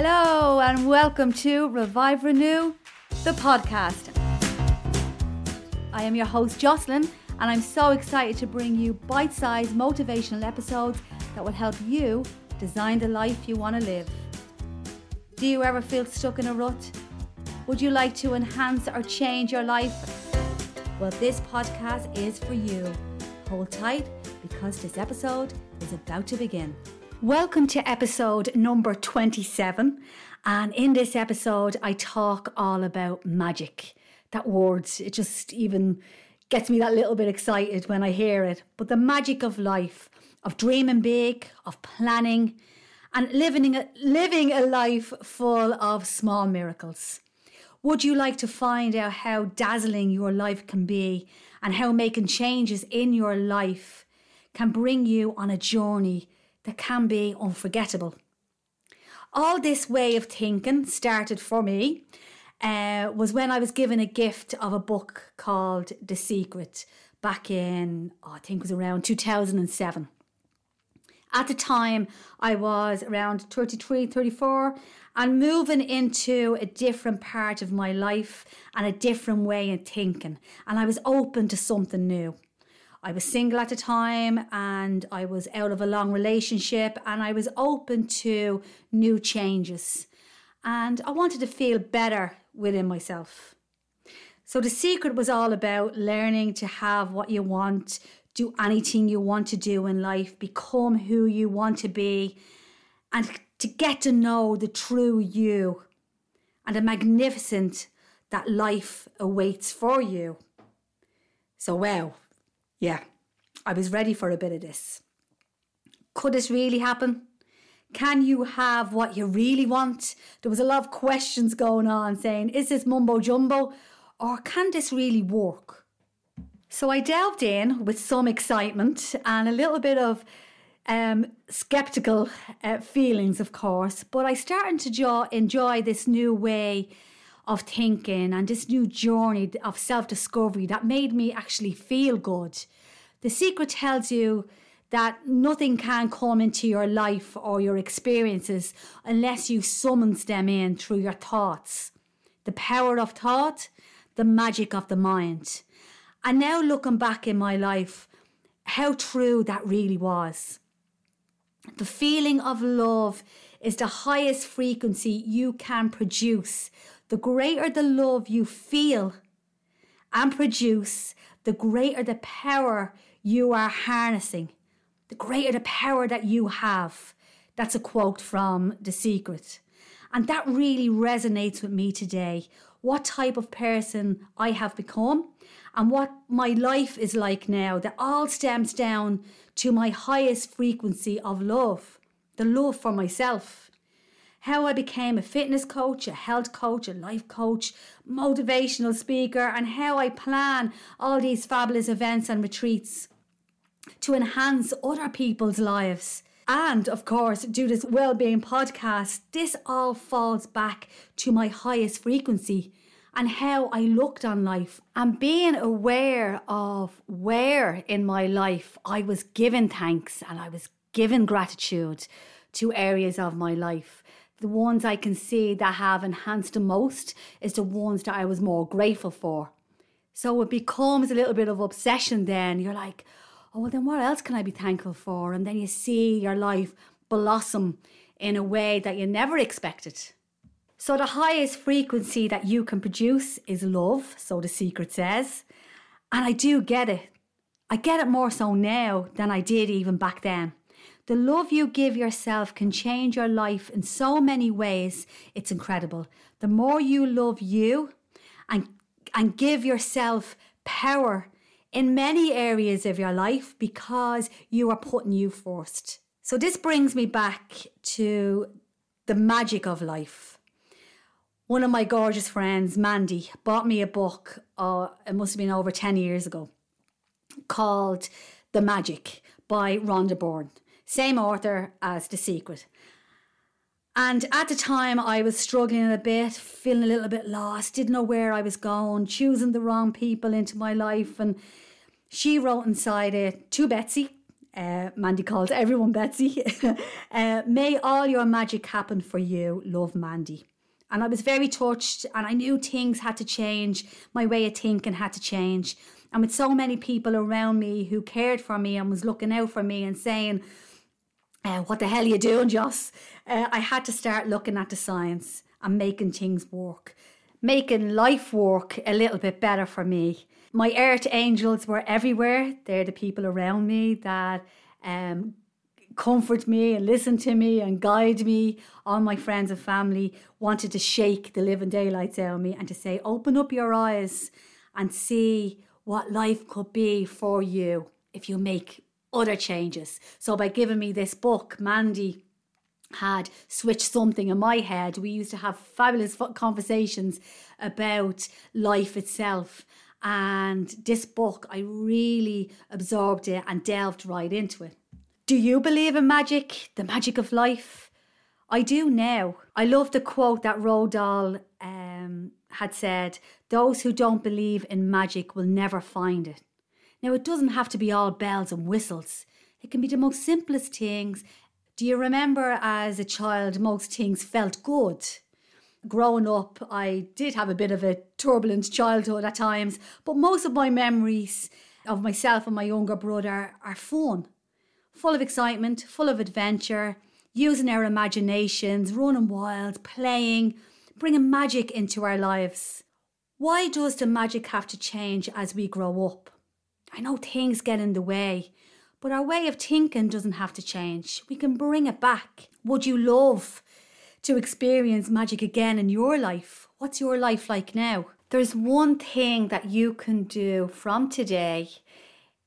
Hello, and welcome to Revive Renew, the podcast. I am your host, Jocelyn, and I'm so excited to bring you bite sized motivational episodes that will help you design the life you want to live. Do you ever feel stuck in a rut? Would you like to enhance or change your life? Well, this podcast is for you. Hold tight because this episode is about to begin. Welcome to episode number 27. And in this episode, I talk all about magic. That word, it just even gets me that little bit excited when I hear it. But the magic of life, of dreaming big, of planning, and living a, living a life full of small miracles. Would you like to find out how dazzling your life can be and how making changes in your life can bring you on a journey that can be unforgettable. All this way of thinking started for me uh, was when I was given a gift of a book called The Secret back in, oh, I think it was around 2007. At the time, I was around 33, 34 and moving into a different part of my life and a different way of thinking. And I was open to something new. I was single at the time and I was out of a long relationship and I was open to new changes. And I wanted to feel better within myself. So the secret was all about learning to have what you want, do anything you want to do in life, become who you want to be, and to get to know the true you and the magnificent that life awaits for you. So, wow, yeah, I was ready for a bit of this. Could this really happen? Can you have what you really want? There was a lot of questions going on saying, is this mumbo jumbo or can this really work? So I delved in with some excitement and a little bit of um, skeptical uh, feelings, of course, but I started to jo- enjoy this new way of thinking and this new journey of self discovery that made me actually feel good. The secret tells you that nothing can come into your life or your experiences unless you summons them in through your thoughts. The power of thought, the magic of the mind. And now looking back in my life, how true that really was. The feeling of love is the highest frequency you can produce the greater the love you feel and produce, the greater the power you are harnessing, the greater the power that you have. That's a quote from The Secret. And that really resonates with me today. What type of person I have become and what my life is like now, that all stems down to my highest frequency of love, the love for myself how I became a fitness coach, a health coach, a life coach, motivational speaker, and how I plan all these fabulous events and retreats to enhance other people's lives. And of course, do this well-being podcast. This all falls back to my highest frequency and how I looked on life and being aware of where in my life I was given thanks and I was given gratitude to areas of my life the ones I can see that have enhanced the most is the ones that I was more grateful for. So it becomes a little bit of obsession then. You're like, oh, well, then what else can I be thankful for? And then you see your life blossom in a way that you never expected. So the highest frequency that you can produce is love, so the secret says. And I do get it. I get it more so now than I did even back then. The love you give yourself can change your life in so many ways. It's incredible. The more you love you and, and give yourself power in many areas of your life because you are putting you first. So, this brings me back to the magic of life. One of my gorgeous friends, Mandy, bought me a book, uh, it must have been over 10 years ago, called The Magic by Rhonda Byrne. Same author as The Secret. And at the time, I was struggling a bit, feeling a little bit lost, didn't know where I was going, choosing the wrong people into my life. And she wrote inside it to Betsy, Uh, Mandy calls everyone Betsy. uh, may all your magic happen for you. Love, Mandy. And I was very touched, and I knew things had to change. My way of thinking had to change. And with so many people around me who cared for me and was looking out for me and saying, uh, What the hell are you doing, Joss? Uh, I had to start looking at the science and making things work, making life work a little bit better for me. My earth angels were everywhere. They're the people around me that um, comfort me and listen to me and guide me. All my friends and family wanted to shake the living daylights out of me and to say, open up your eyes and see what life could be for you if you make other changes. So by giving me this book, Mandy had switched something in my head. We used to have fabulous conversations about life itself. And this book, I really absorbed it and delved right into it. Do you believe in magic, the magic of life? I do now. I love the quote that Roald Dahl um, had said Those who don't believe in magic will never find it. Now, it doesn't have to be all bells and whistles, it can be the most simplest things. Do you remember as a child, most things felt good? Growing up, I did have a bit of a turbulent childhood at times, but most of my memories of myself and my younger brother are fun full of excitement, full of adventure, using our imaginations, running wild, playing, bringing magic into our lives. Why does the magic have to change as we grow up? I know things get in the way, but our way of thinking doesn't have to change. We can bring it back. Would you love to experience magic again in your life? What's your life like now? There's one thing that you can do from today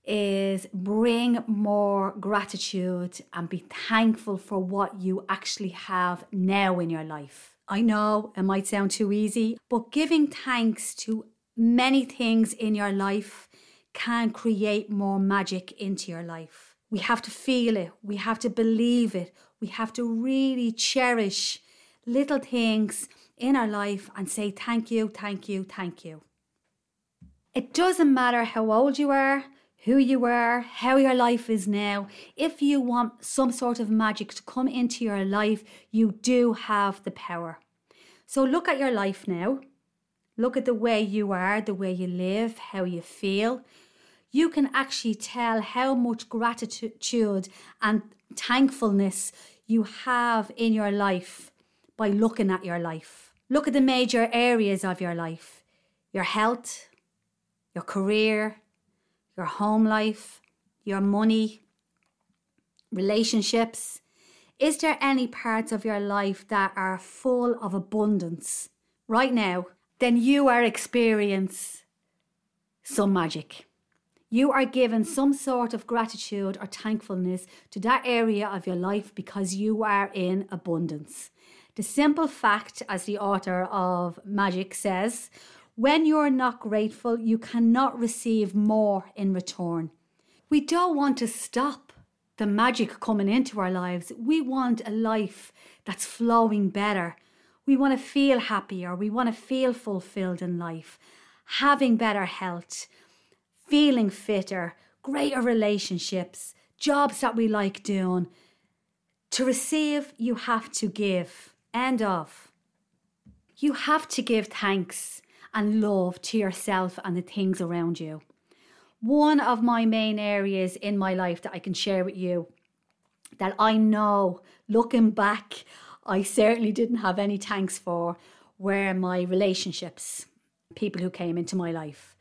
is bring more gratitude and be thankful for what you actually have now in your life. I know it might sound too easy, but giving thanks to many things in your life can create more magic into your life. We have to feel it, we have to believe it, we have to really cherish little things in our life and say thank you, thank you, thank you. It doesn't matter how old you are, who you are, how your life is now. If you want some sort of magic to come into your life, you do have the power. So look at your life now. Look at the way you are, the way you live, how you feel. You can actually tell how much gratitude and thankfulness you have in your life by looking at your life. Look at the major areas of your life your health, your career, your home life, your money, relationships? Is there any parts of your life that are full of abundance right now? Then you are experiencing some magic. You are given some sort of gratitude or thankfulness to that area of your life because you are in abundance. The simple fact, as the author of Magic says, when you're not grateful, you cannot receive more in return. We don't want to stop the magic coming into our lives. We want a life that's flowing better. We want to feel happier. We want to feel fulfilled in life, having better health, feeling fitter, greater relationships, jobs that we like doing. To receive, you have to give. End of. You have to give thanks and love to yourself and the things around you. One of my main areas in my life that I can share with you that I know looking back, I certainly didn't have any thanks for were my relationships, people who came into my life.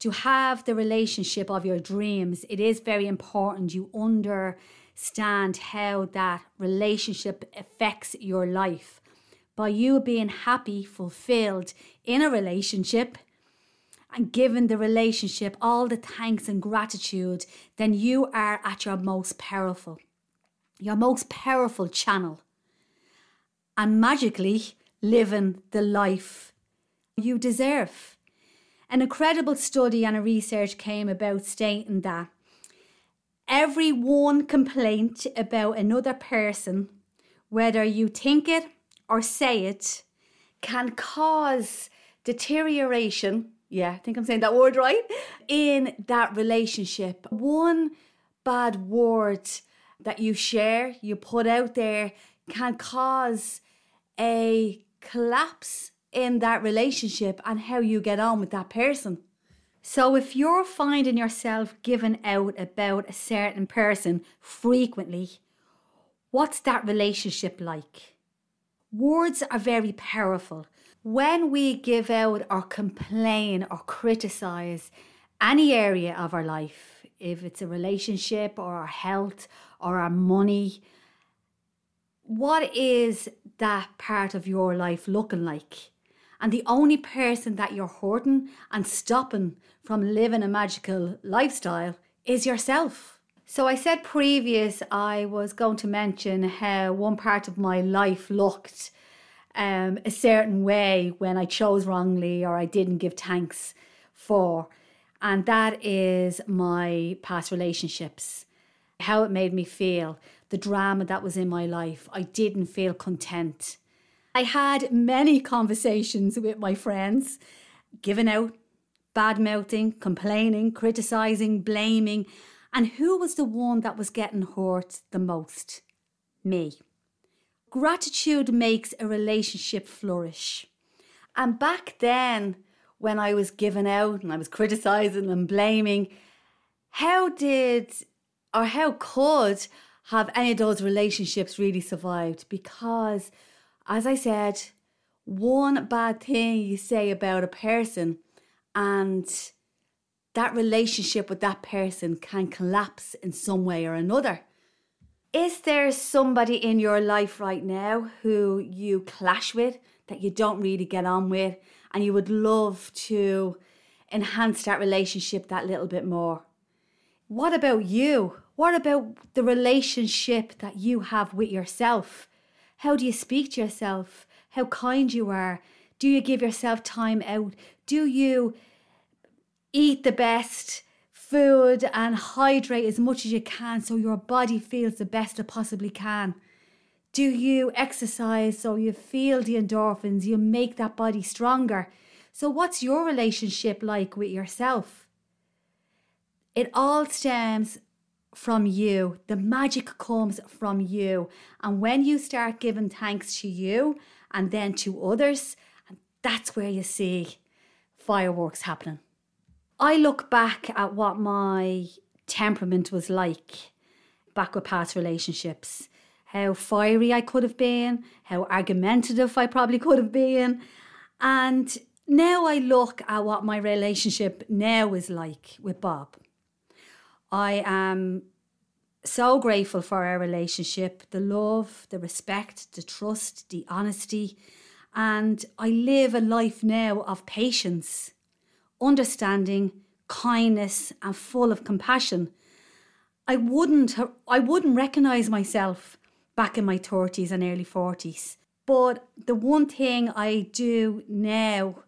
To have the relationship of your dreams, it is very important you understand how that relationship affects your life by you being happy, fulfilled in a relationship and giving the relationship all the thanks and gratitude, then you are at your most powerful, your most powerful channel. And magically living the life you deserve. An incredible study and a research came about stating that every one complaint about another person, whether you think it or say it can cause deterioration. Yeah, I think I'm saying that word right. In that relationship, one bad word that you share, you put out there, can cause a collapse in that relationship and how you get on with that person. So, if you're finding yourself giving out about a certain person frequently, what's that relationship like? Words are very powerful. When we give out or complain or criticize any area of our life, if it's a relationship or our health or our money, what is that part of your life looking like? And the only person that you're hurting and stopping from living a magical lifestyle is yourself. So, I said previous I was going to mention how one part of my life looked um, a certain way when I chose wrongly or I didn't give thanks for. And that is my past relationships, how it made me feel, the drama that was in my life. I didn't feel content. I had many conversations with my friends, giving out, bad mouthing, complaining, criticizing, blaming. And who was the one that was getting hurt the most? Me. Gratitude makes a relationship flourish. And back then, when I was giving out and I was criticizing and blaming, how did or how could have any of those relationships really survived? Because as I said, one bad thing you say about a person and that relationship with that person can collapse in some way or another. Is there somebody in your life right now who you clash with, that you don't really get on with, and you would love to enhance that relationship that little bit more? What about you? What about the relationship that you have with yourself? How do you speak to yourself? How kind you are? Do you give yourself time out? Do you eat the best food and hydrate as much as you can so your body feels the best it possibly can? Do you exercise so you feel the endorphins, you make that body stronger? So, what's your relationship like with yourself? It all stems from you. The magic comes from you. And when you start giving thanks to you and then to others, that's where you see fireworks happening. I look back at what my temperament was like back with past relationships, how fiery I could have been, how argumentative I probably could have been. And now I look at what my relationship now is like with Bob. I am so grateful for our relationship the love, the respect, the trust, the honesty. And I live a life now of patience, understanding, kindness, and full of compassion. I wouldn't, I wouldn't recognize myself back in my 30s and early 40s. But the one thing I do now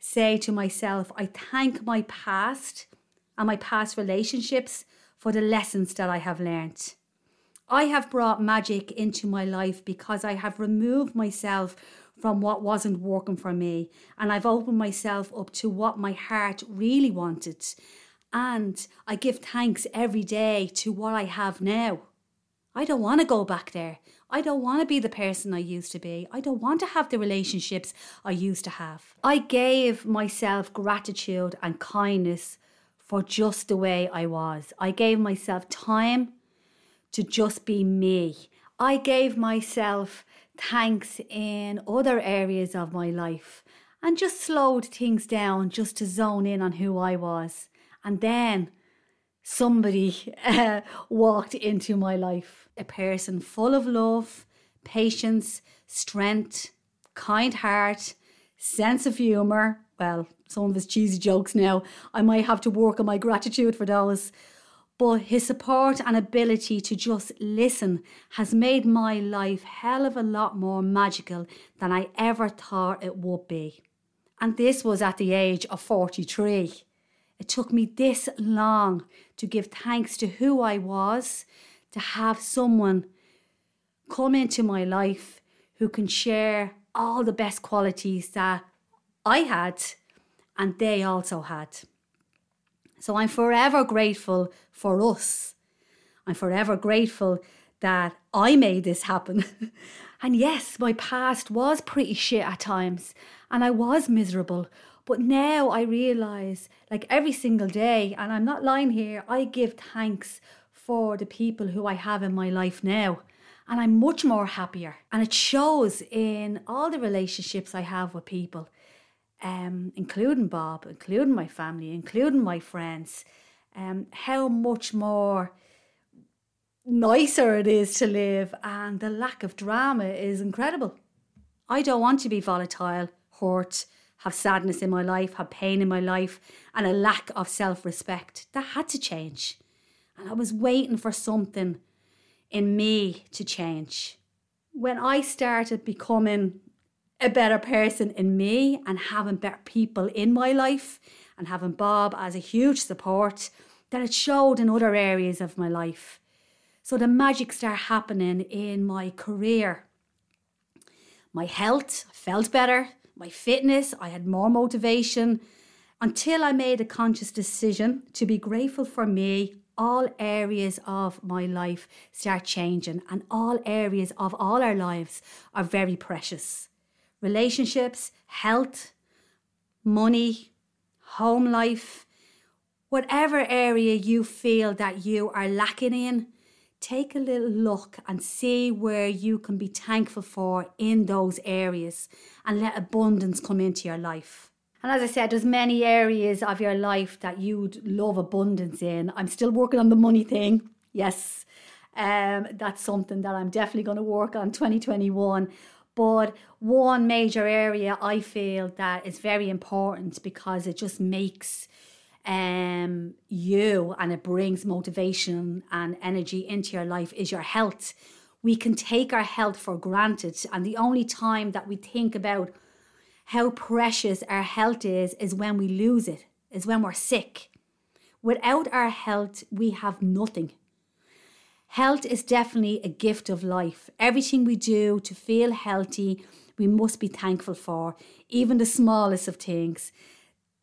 say to myself, I thank my past and my past relationships for the lessons that I have learnt. I have brought magic into my life because I have removed myself from what wasn't working for me and I've opened myself up to what my heart really wanted. And I give thanks every day to what I have now. I don't want to go back there. I don't want to be the person I used to be. I don't want to have the relationships I used to have. I gave myself gratitude and kindness for just the way I was. I gave myself time to just be me. I gave myself thanks in other areas of my life and just slowed things down just to zone in on who I was. And then somebody uh, walked into my life a person full of love, patience, strength, kind heart, sense of humour. Well, some of his cheesy jokes now. I might have to work on my gratitude for those. But his support and ability to just listen has made my life hell of a lot more magical than I ever thought it would be. And this was at the age of 43. It took me this long to give thanks to who I was, to have someone come into my life who can share all the best qualities that I had and they also had. So I'm forever grateful for us I'm forever grateful that I made this happen. and yes, my past was pretty shit at times, and I was miserable. But now I realize, like every single day, and I'm not lying here, I give thanks for the people who I have in my life now. And I'm much more happier. And it shows in all the relationships I have with people, um, including Bob, including my family, including my friends, um, how much more nicer it is to live, and the lack of drama is incredible. I don't want to be volatile, hurt, have sadness in my life, have pain in my life, and a lack of self respect. That had to change. And I was waiting for something in me to change. When I started becoming a better person in me and having better people in my life and having Bob as a huge support, that it showed in other areas of my life. So the magic started happening in my career. My health felt better, my fitness, I had more motivation. Until I made a conscious decision to be grateful for me, all areas of my life start changing, and all areas of all our lives are very precious. Relationships, health, money, home life, whatever area you feel that you are lacking in, take a little look and see where you can be thankful for in those areas and let abundance come into your life. And as I said, there's many areas of your life that you'd love abundance in. I'm still working on the money thing. Yes, um, that's something that I'm definitely going to work on 2021. But one major area I feel that is very important because it just makes um, you and it brings motivation and energy into your life is your health. We can take our health for granted, and the only time that we think about how precious our health is is when we lose it, is when we're sick. Without our health, we have nothing. Health is definitely a gift of life. Everything we do to feel healthy, we must be thankful for, even the smallest of things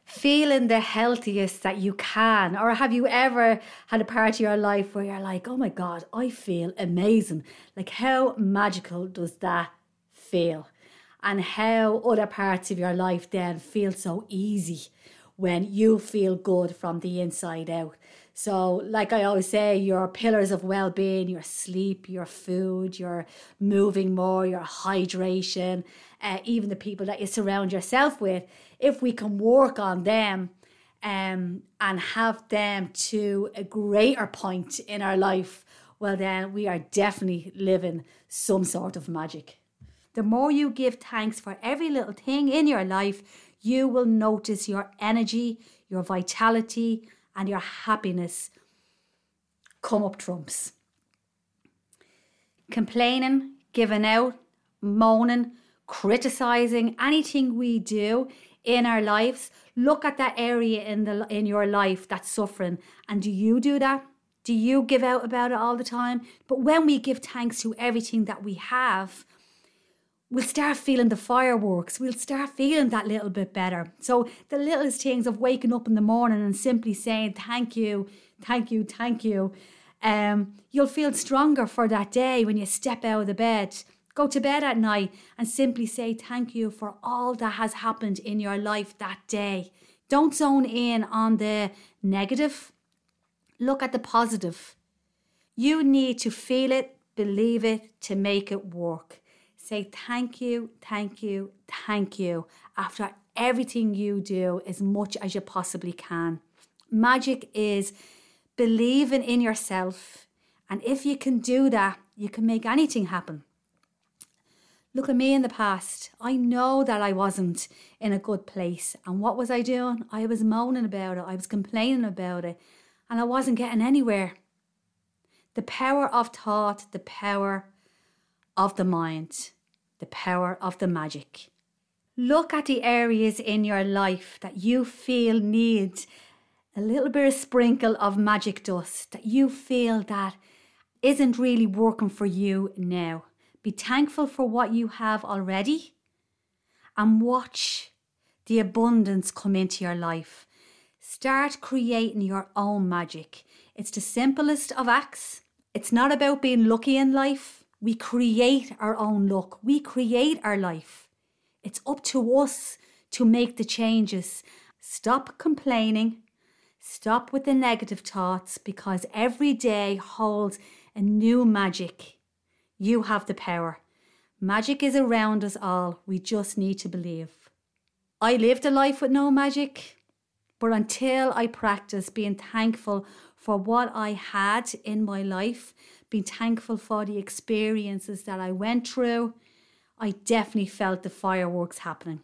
feeling the healthiest that you can? Or have you ever had a part of your life where you're like, oh my God, I feel amazing? Like, how magical does that feel? And how other parts of your life then feel so easy when you feel good from the inside out. So, like I always say, your pillars of well being, your sleep, your food, your moving more, your hydration, uh, even the people that you surround yourself with, if we can work on them um, and have them to a greater point in our life, well, then we are definitely living some sort of magic. The more you give thanks for every little thing in your life, you will notice your energy, your vitality, and your happiness come up trumps. Complaining, giving out, moaning, criticizing anything we do in our lives, look at that area in the in your life that's suffering and do you do that? Do you give out about it all the time? But when we give thanks to everything that we have, we'll start feeling the fireworks. We'll start feeling that little bit better. So the littlest things of waking up in the morning and simply saying thank you, thank you, thank you. Um, you'll feel stronger for that day when you step out of the bed Go to bed at night and simply say thank you for all that has happened in your life that day. Don't zone in on the negative. Look at the positive. You need to feel it, believe it to make it work. Say thank you, thank you, thank you after everything you do as much as you possibly can. Magic is believing in yourself. And if you can do that, you can make anything happen. Look at me in the past. I know that I wasn't in a good place. And what was I doing? I was moaning about it. I was complaining about it. And I wasn't getting anywhere. The power of thought, the power of the mind, the power of the magic. Look at the areas in your life that you feel need a little bit of sprinkle of magic dust, that you feel that isn't really working for you now. Be thankful for what you have already and watch the abundance come into your life. Start creating your own magic. It's the simplest of acts. It's not about being lucky in life. We create our own luck, we create our life. It's up to us to make the changes. Stop complaining. Stop with the negative thoughts because every day holds a new magic. You have the power. Magic is around us all. We just need to believe. I lived a life with no magic, but until I practiced being thankful for what I had in my life, being thankful for the experiences that I went through, I definitely felt the fireworks happening.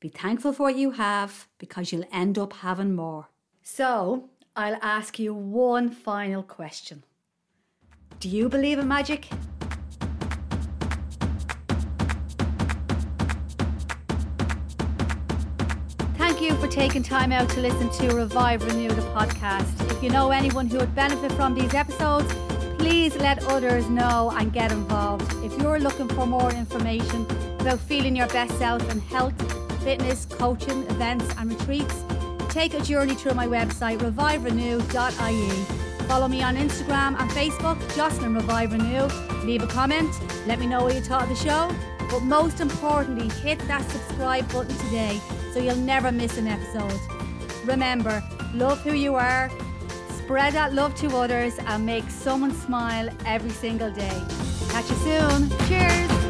Be thankful for what you have because you'll end up having more. So, I'll ask you one final question Do you believe in magic? You for taking time out to listen to Revive Renew the podcast. If you know anyone who would benefit from these episodes, please let others know and get involved. If you're looking for more information about feeling your best self in health, fitness, coaching, events, and retreats, take a journey through my website, reviverenew.ie. Follow me on Instagram and Facebook, Jocelyn Revive Renew. Leave a comment, let me know what you thought of the show. But most importantly, hit that subscribe button today so you'll never miss an episode. Remember, love who you are, spread that love to others, and make someone smile every single day. Catch you soon. Cheers.